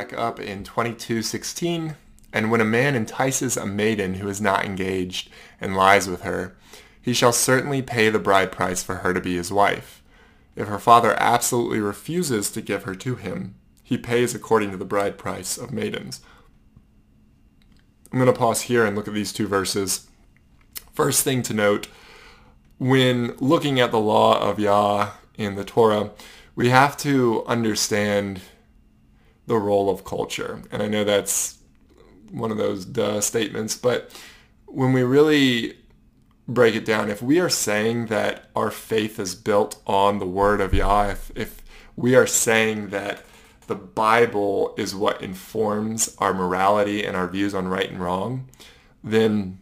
back up in 22:16, and when a man entices a maiden who is not engaged and lies with her, he shall certainly pay the bride price for her to be his wife. If her father absolutely refuses to give her to him, he pays according to the bride price of maidens. I'm going to pause here and look at these two verses. First thing to note, when looking at the law of Yah in the Torah, we have to understand the role of culture. And I know that's one of those duh statements, but when we really break it down, if we are saying that our faith is built on the word of Yah, if, if we are saying that the Bible is what informs our morality and our views on right and wrong, then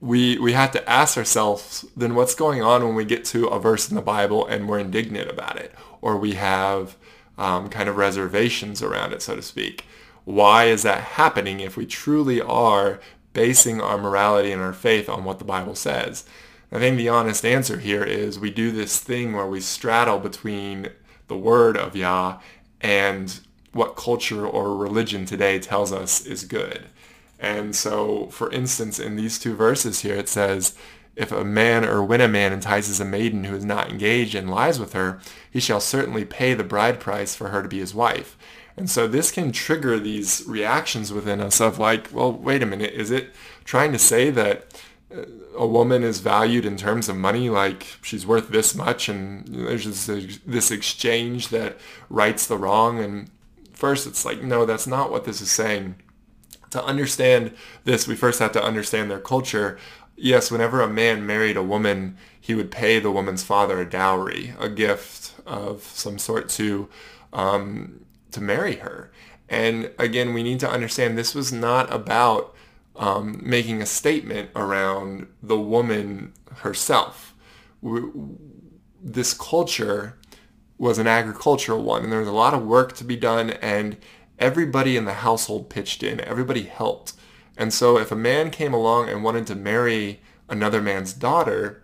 we we have to ask ourselves then what's going on when we get to a verse in the Bible and we're indignant about it or we have um, kind of reservations around it so to speak. Why is that happening if we truly are basing our morality and our faith on what the Bible says? I think the honest answer here is we do this thing where we straddle between the word of Yah and what culture or religion today tells us is good. And so, for instance, in these two verses here, it says, if a man or when a man entices a maiden who is not engaged and lies with her, he shall certainly pay the bride price for her to be his wife. And so this can trigger these reactions within us of like, well, wait a minute, is it trying to say that uh, a woman is valued in terms of money, like she's worth this much, and there's this, this exchange that rights the wrong? And first, it's like, no, that's not what this is saying to understand this, we first have to understand their culture. Yes, whenever a man married a woman, he would pay the woman's father a dowry, a gift of some sort to um, to marry her. And again, we need to understand this was not about um, making a statement around the woman herself. This culture was an agricultural one, and there was a lot of work to be done, and everybody in the household pitched in. Everybody helped. And so if a man came along and wanted to marry another man's daughter,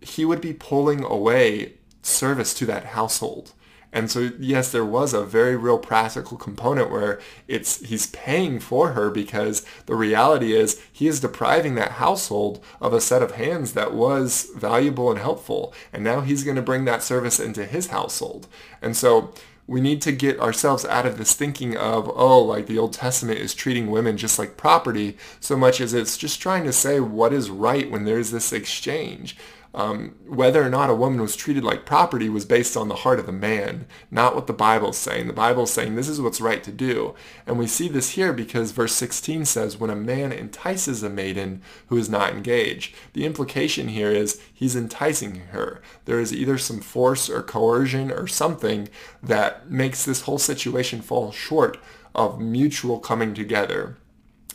he would be pulling away service to that household. And so yes, there was a very real practical component where it's he's paying for her because the reality is he is depriving that household of a set of hands that was valuable and helpful. And now he's going to bring that service into his household. And so we need to get ourselves out of this thinking of, oh, like the Old Testament is treating women just like property so much as it's just trying to say what is right when there's this exchange um, whether or not a woman was treated like property was based on the heart of the man, not what the Bible's saying. The Bible's saying this is what's right to do. And we see this here because verse 16 says, when a man entices a maiden who is not engaged, the implication here is he's enticing her. There is either some force or coercion or something that makes this whole situation fall short of mutual coming together.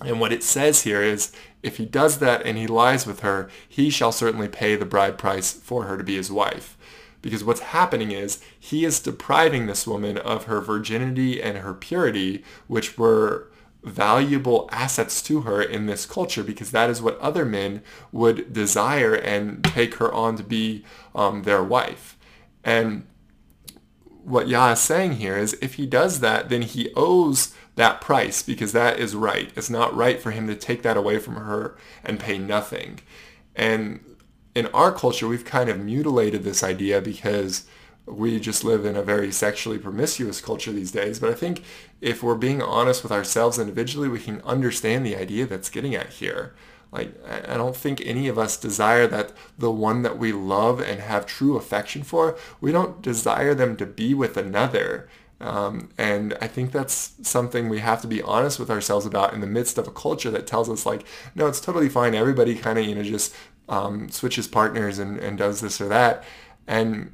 And what it says here is, if he does that and he lies with her, he shall certainly pay the bride price for her to be his wife. Because what's happening is he is depriving this woman of her virginity and her purity, which were valuable assets to her in this culture because that is what other men would desire and take her on to be um, their wife. And what Yah is saying here is if he does that, then he owes that price because that is right. It's not right for him to take that away from her and pay nothing. And in our culture, we've kind of mutilated this idea because we just live in a very sexually promiscuous culture these days. But I think if we're being honest with ourselves individually, we can understand the idea that's getting at here. Like, I don't think any of us desire that the one that we love and have true affection for, we don't desire them to be with another. Um, and I think that's something we have to be honest with ourselves about in the midst of a culture that tells us like, no, it's totally fine. Everybody kind of, you know, just um, switches partners and, and does this or that. And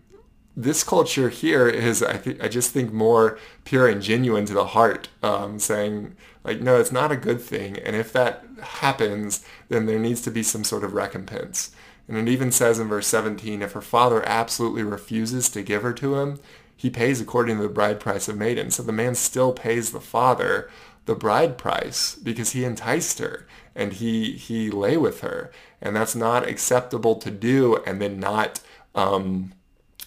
this culture here is, I, th- I just think, more pure and genuine to the heart, um, saying, like, no, it's not a good thing. And if that happens, then there needs to be some sort of recompense. And it even says in verse 17, if her father absolutely refuses to give her to him, he pays according to the bride price of maiden. So the man still pays the father the bride price because he enticed her and he he lay with her, and that's not acceptable to do, and then not um,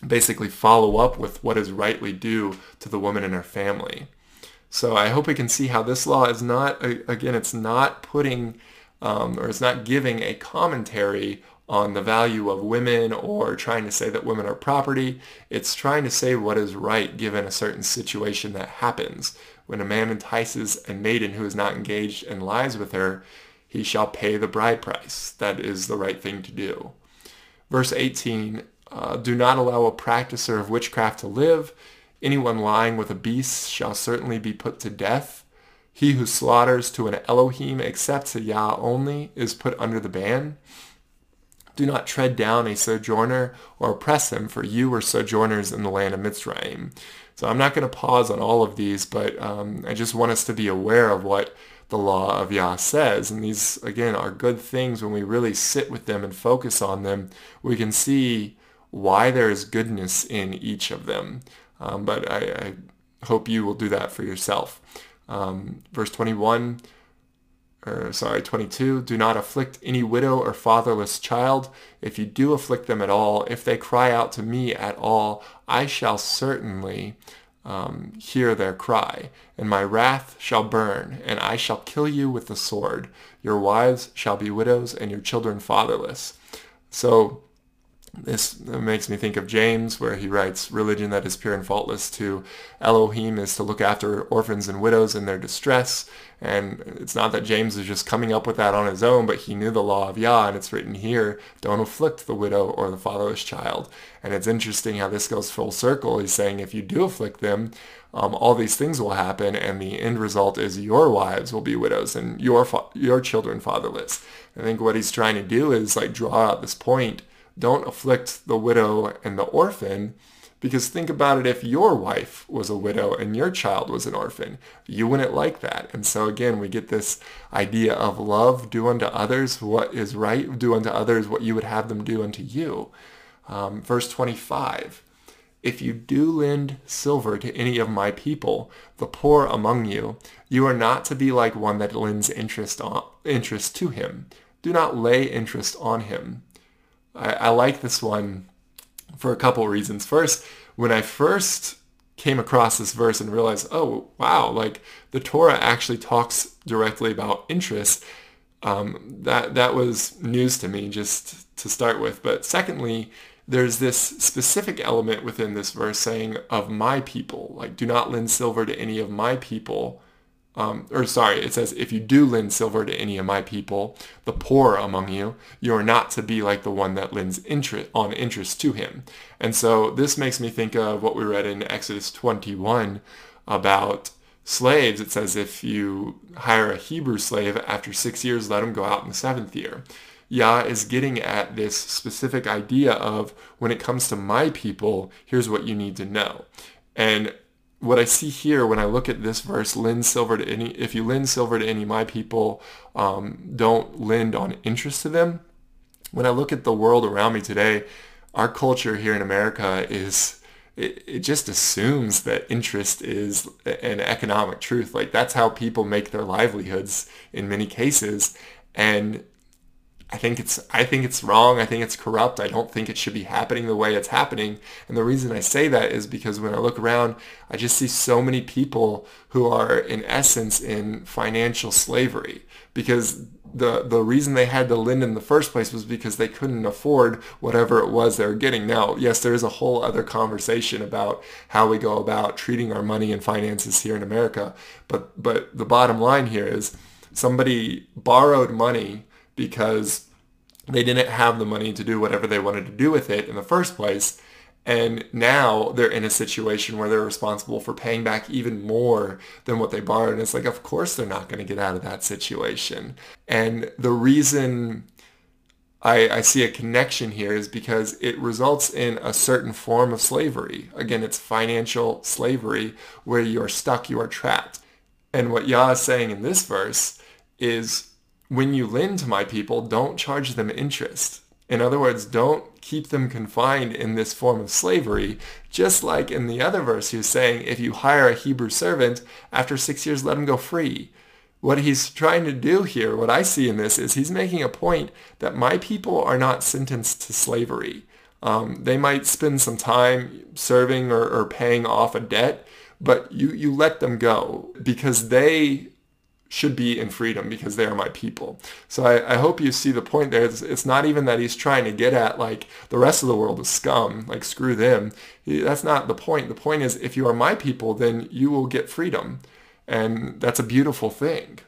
basically follow up with what is rightly due to the woman and her family. So I hope we can see how this law is not, again, it's not putting um, or it's not giving a commentary on the value of women or trying to say that women are property. It's trying to say what is right given a certain situation that happens. When a man entices a maiden who is not engaged and lies with her, he shall pay the bride price. That is the right thing to do. Verse 18, uh, do not allow a practicer of witchcraft to live. Anyone lying with a beast shall certainly be put to death. He who slaughters to an Elohim except to Yah only is put under the ban. Do not tread down a sojourner or oppress him, for you were sojourners in the land of Mitzrayim. So I'm not going to pause on all of these, but um, I just want us to be aware of what the law of Yah says. And these, again, are good things when we really sit with them and focus on them. We can see why there is goodness in each of them. Um, but I, I, hope you will do that for yourself. Um, verse 21, or sorry, 22, do not afflict any widow or fatherless child. If you do afflict them at all, if they cry out to me at all, I shall certainly um, hear their cry, and my wrath shall burn, and I shall kill you with the sword. Your wives shall be widows, and your children fatherless. So this makes me think of James, where he writes, Religion that is pure and faultless to Elohim is to look after orphans and widows in their distress. And it's not that James is just coming up with that on his own, but he knew the law of Yah, and it's written here, don't afflict the widow or the fatherless child. And it's interesting how this goes full circle. He's saying if you do afflict them, um, all these things will happen, and the end result is your wives will be widows and your, fa- your children fatherless. I think what he's trying to do is like draw out this point don't afflict the widow and the orphan because think about it if your wife was a widow and your child was an orphan, you wouldn't like that. And so again, we get this idea of love, do unto others what is right, do unto others what you would have them do unto you. Um, verse 25, if you do lend silver to any of my people, the poor among you, you are not to be like one that lends interest, on, interest to him. Do not lay interest on him I, I like this one for a couple reasons. First, when I first came across this verse and realized, oh, wow, like the Torah actually talks directly about interest, um, that, that was news to me just to start with. But secondly, there's this specific element within this verse saying of my people, like do not lend silver to any of my people um, or sorry, it says, if you do lend silver to any of my people, the poor among you, you are not to be like the one that lends interest on interest to him. And so this makes me think of what we read in Exodus 21 about slaves. It says, if you hire a Hebrew slave after six years, let him go out in the seventh year. Yah is getting at this specific idea of when it comes to my people, here's what you need to know. And what I see here when I look at this verse, lend silver to any, if you lend silver to any my people, um, don't lend on interest to them. When I look at the world around me today, our culture here in America is, it, it just assumes that interest is an economic truth. Like that's how people make their livelihoods in many cases. And I think it's I think it's wrong. I think it's corrupt. I don't think it should be happening the way it's happening. And the reason I say that is because when I look around, I just see so many people who are in essence in financial slavery because the the reason they had to lend in the first place was because they couldn't afford whatever it was they were getting. Now, yes, there is a whole other conversation about how we go about treating our money and finances here in America, but but the bottom line here is somebody borrowed money because they didn't have the money to do whatever they wanted to do with it in the first place. And now they're in a situation where they're responsible for paying back even more than what they borrowed. And it's like, of course they're not going to get out of that situation. And the reason I, I, see a connection here is because it results in a certain form of slavery. Again, it's financial slavery where you're stuck, you are trapped. And what Yah is saying in this verse is when you lend to my people, don't charge them interest. In other words, don't keep them confined in this form of slavery, just like in the other verse he's saying, if you hire a Hebrew servant, after six years let him go free. What he's trying to do here, what I see in this, is he's making a point that my people are not sentenced to slavery. Um, they might spend some time serving or, or paying off a debt, but you, you let them go because they should be in freedom because they are my people. So I, I hope you see the point there. It's, it's, not even that he's trying to get at like the rest of the world is scum, like screw them. He, that's not the point. The point is if you are my people, then you will get freedom. And that's a beautiful thing.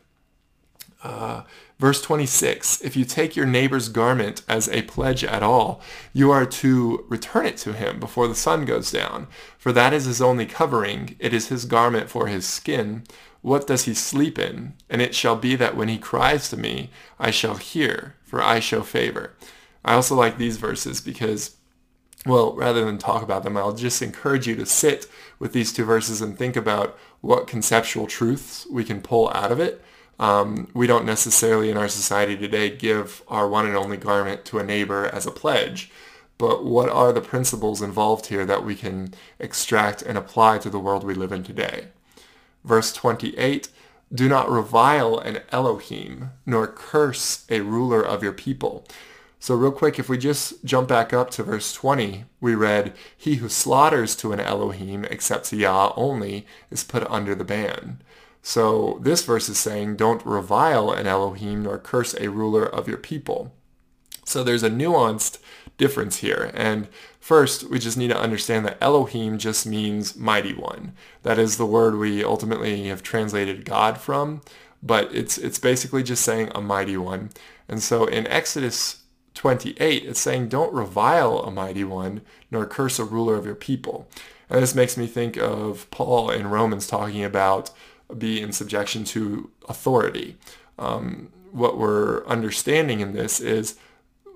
Uh, verse 26, if you take your neighbor's garment as a pledge at all, you are to return it to him before the sun goes down. For that is his only covering. It is his garment for his skin. What does he sleep in? And it shall be that when he cries to me, I shall hear, for I show favor. I also like these verses because, well, rather than talk about them, I'll just encourage you to sit with these two verses and think about what conceptual truths we can pull out of it um, we don't necessarily in our society today give our one and only garment to a neighbor as a pledge. But what are the principles involved here that we can extract and apply to the world we live in today? Verse 28, do not revile an Elohim, nor curse a ruler of your people. So real quick, if we just jump back up to verse 20, we read, He who slaughters to an Elohim except to Yah only is put under the ban. So this verse is saying, don't revile an Elohim nor curse a ruler of your people. So there's a nuanced difference here. And first, we just need to understand that Elohim just means mighty one. That is the word we ultimately have translated God from, but it's, it's basically just saying a mighty one. And so in Exodus 28, it's saying, don't revile a mighty one, nor curse a ruler of your people. And this makes me think of Paul in Romans talking about be in subjection to authority. Um, what we're understanding in this is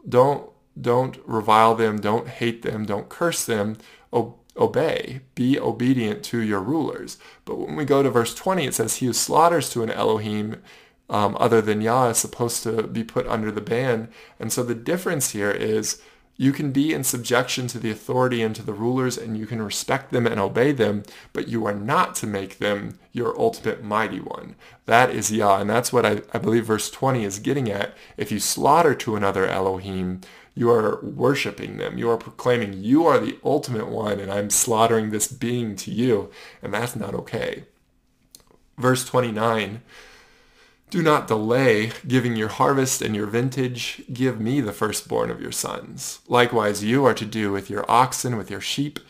don't don't revile them, don't hate them, don't curse them. O- obey, be obedient to your rulers. But when we go to verse 20, it says, "He who slaughters to an Elohim." Um, other than Yah is supposed to be put under the ban. And so the difference here is you can be in subjection to the authority and to the rulers and you can respect them and obey them, but you are not to make them your ultimate mighty one. That is Yah, and that's what I, I believe verse 20 is getting at. If you slaughter to another Elohim, you are worshiping them. You are proclaiming you are the ultimate one and I'm slaughtering this being to you, and that's not okay. Verse 29 do not delay giving your harvest and your vintage. Give me the firstborn of your sons. Likewise you are to do with your oxen, with your sheep.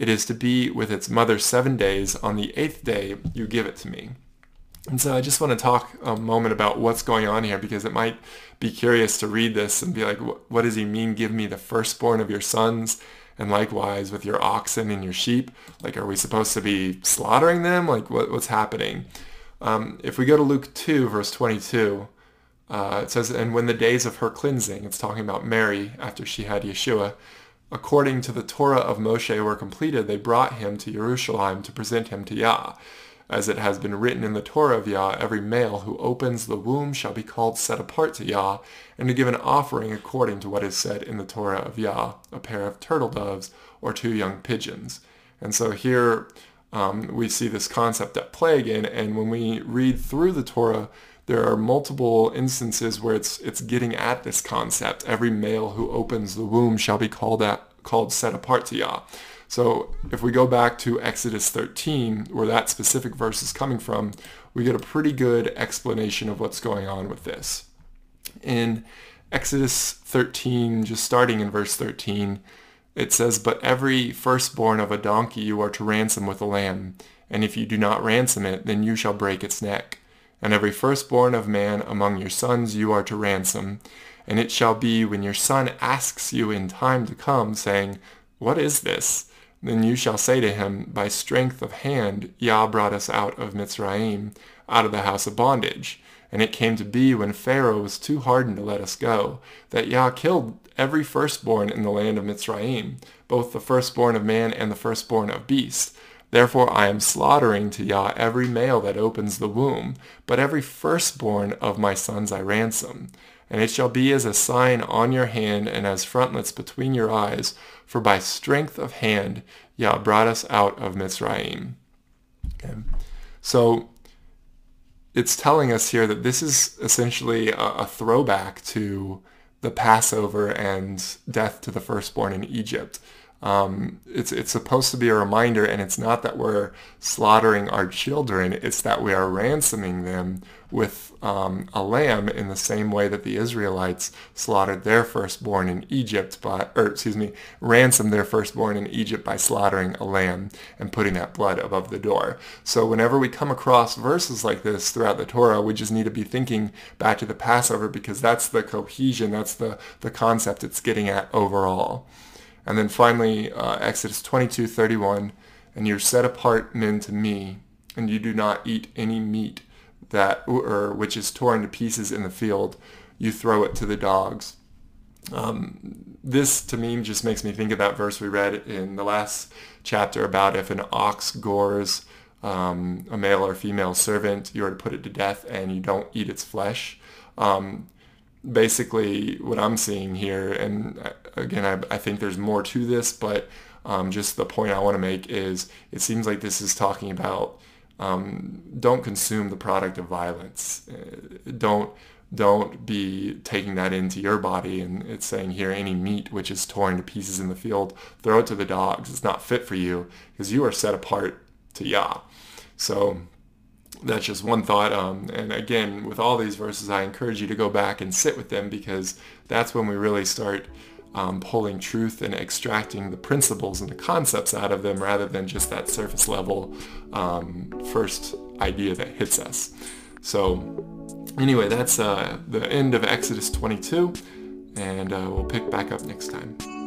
It is to be with its mother seven days. On the eighth day you give it to me. And so I just want to talk a moment about what's going on here because it might be curious to read this and be like, what does he mean? Give me the firstborn of your sons. And likewise with your oxen and your sheep. Like, are we supposed to be slaughtering them? Like, what, what's happening? Um, if we go to Luke 2, verse 22, uh, it says, And when the days of her cleansing, it's talking about Mary after she had Yeshua, according to the Torah of Moshe were completed, they brought him to Jerusalem to present him to Yah. As it has been written in the Torah of Yah, every male who opens the womb shall be called set apart to Yah, and to give an offering according to what is said in the Torah of Yah, a pair of turtle doves or two young pigeons. And so here um, we see this concept at play again. And when we read through the Torah, there are multiple instances where it's it's getting at this concept. Every male who opens the womb shall be called at, called set apart to Yah. So if we go back to Exodus 13, where that specific verse is coming from, we get a pretty good explanation of what's going on with this. In Exodus 13, just starting in verse 13, it says, But every firstborn of a donkey you are to ransom with a lamb, and if you do not ransom it, then you shall break its neck. And every firstborn of man among your sons you are to ransom. And it shall be when your son asks you in time to come, saying, What is this? Then you shall say to him, By strength of hand Yah brought us out of Mitzrayim, out of the house of bondage. And it came to be when Pharaoh was too hardened to let us go, that Yah killed every firstborn in the land of Mitzrayim, both the firstborn of man and the firstborn of beast. Therefore I am slaughtering to Yah every male that opens the womb, but every firstborn of my sons I ransom. And it shall be as a sign on your hand and as frontlets between your eyes, for by strength of hand Yah brought us out of Mitzrayim. Okay. So it's telling us here that this is essentially a, a throwback to the Passover and death to the firstborn in Egypt. Um, it's it's supposed to be a reminder, and it's not that we're slaughtering our children; it's that we are ransoming them with um, a lamb in the same way that the Israelites slaughtered their firstborn in Egypt by, or excuse me, ransomed their firstborn in Egypt by slaughtering a lamb and putting that blood above the door. So whenever we come across verses like this throughout the Torah, we just need to be thinking back to the Passover because that's the cohesion, that's the the concept it's getting at overall. And then finally, uh, Exodus 22, 31, and you're set apart men to me, and you do not eat any meat that or which is torn to pieces in the field. You throw it to the dogs. Um, this to me just makes me think of that verse we read in the last chapter about if an ox gores um, a male or female servant, you are to put it to death and you don't eat its flesh. Um, basically what I'm seeing here, and uh, again, I, I think there's more to this, but um, just the point I want to make is it seems like this is talking about um, don't consume the product of violence. Uh, don't don't be taking that into your body and it's saying here any meat which is torn to pieces in the field throw it to the dogs it's not fit for you because you are set apart to yah so that's just one thought. Um, and again, with all these verses, I encourage you to go back and sit with them because that's when we really start um, pulling truth and extracting the principles and the concepts out of them rather than just that surface level um, first idea that hits us. So anyway, that's uh, the end of Exodus 22 and uh, we'll pick back up next time.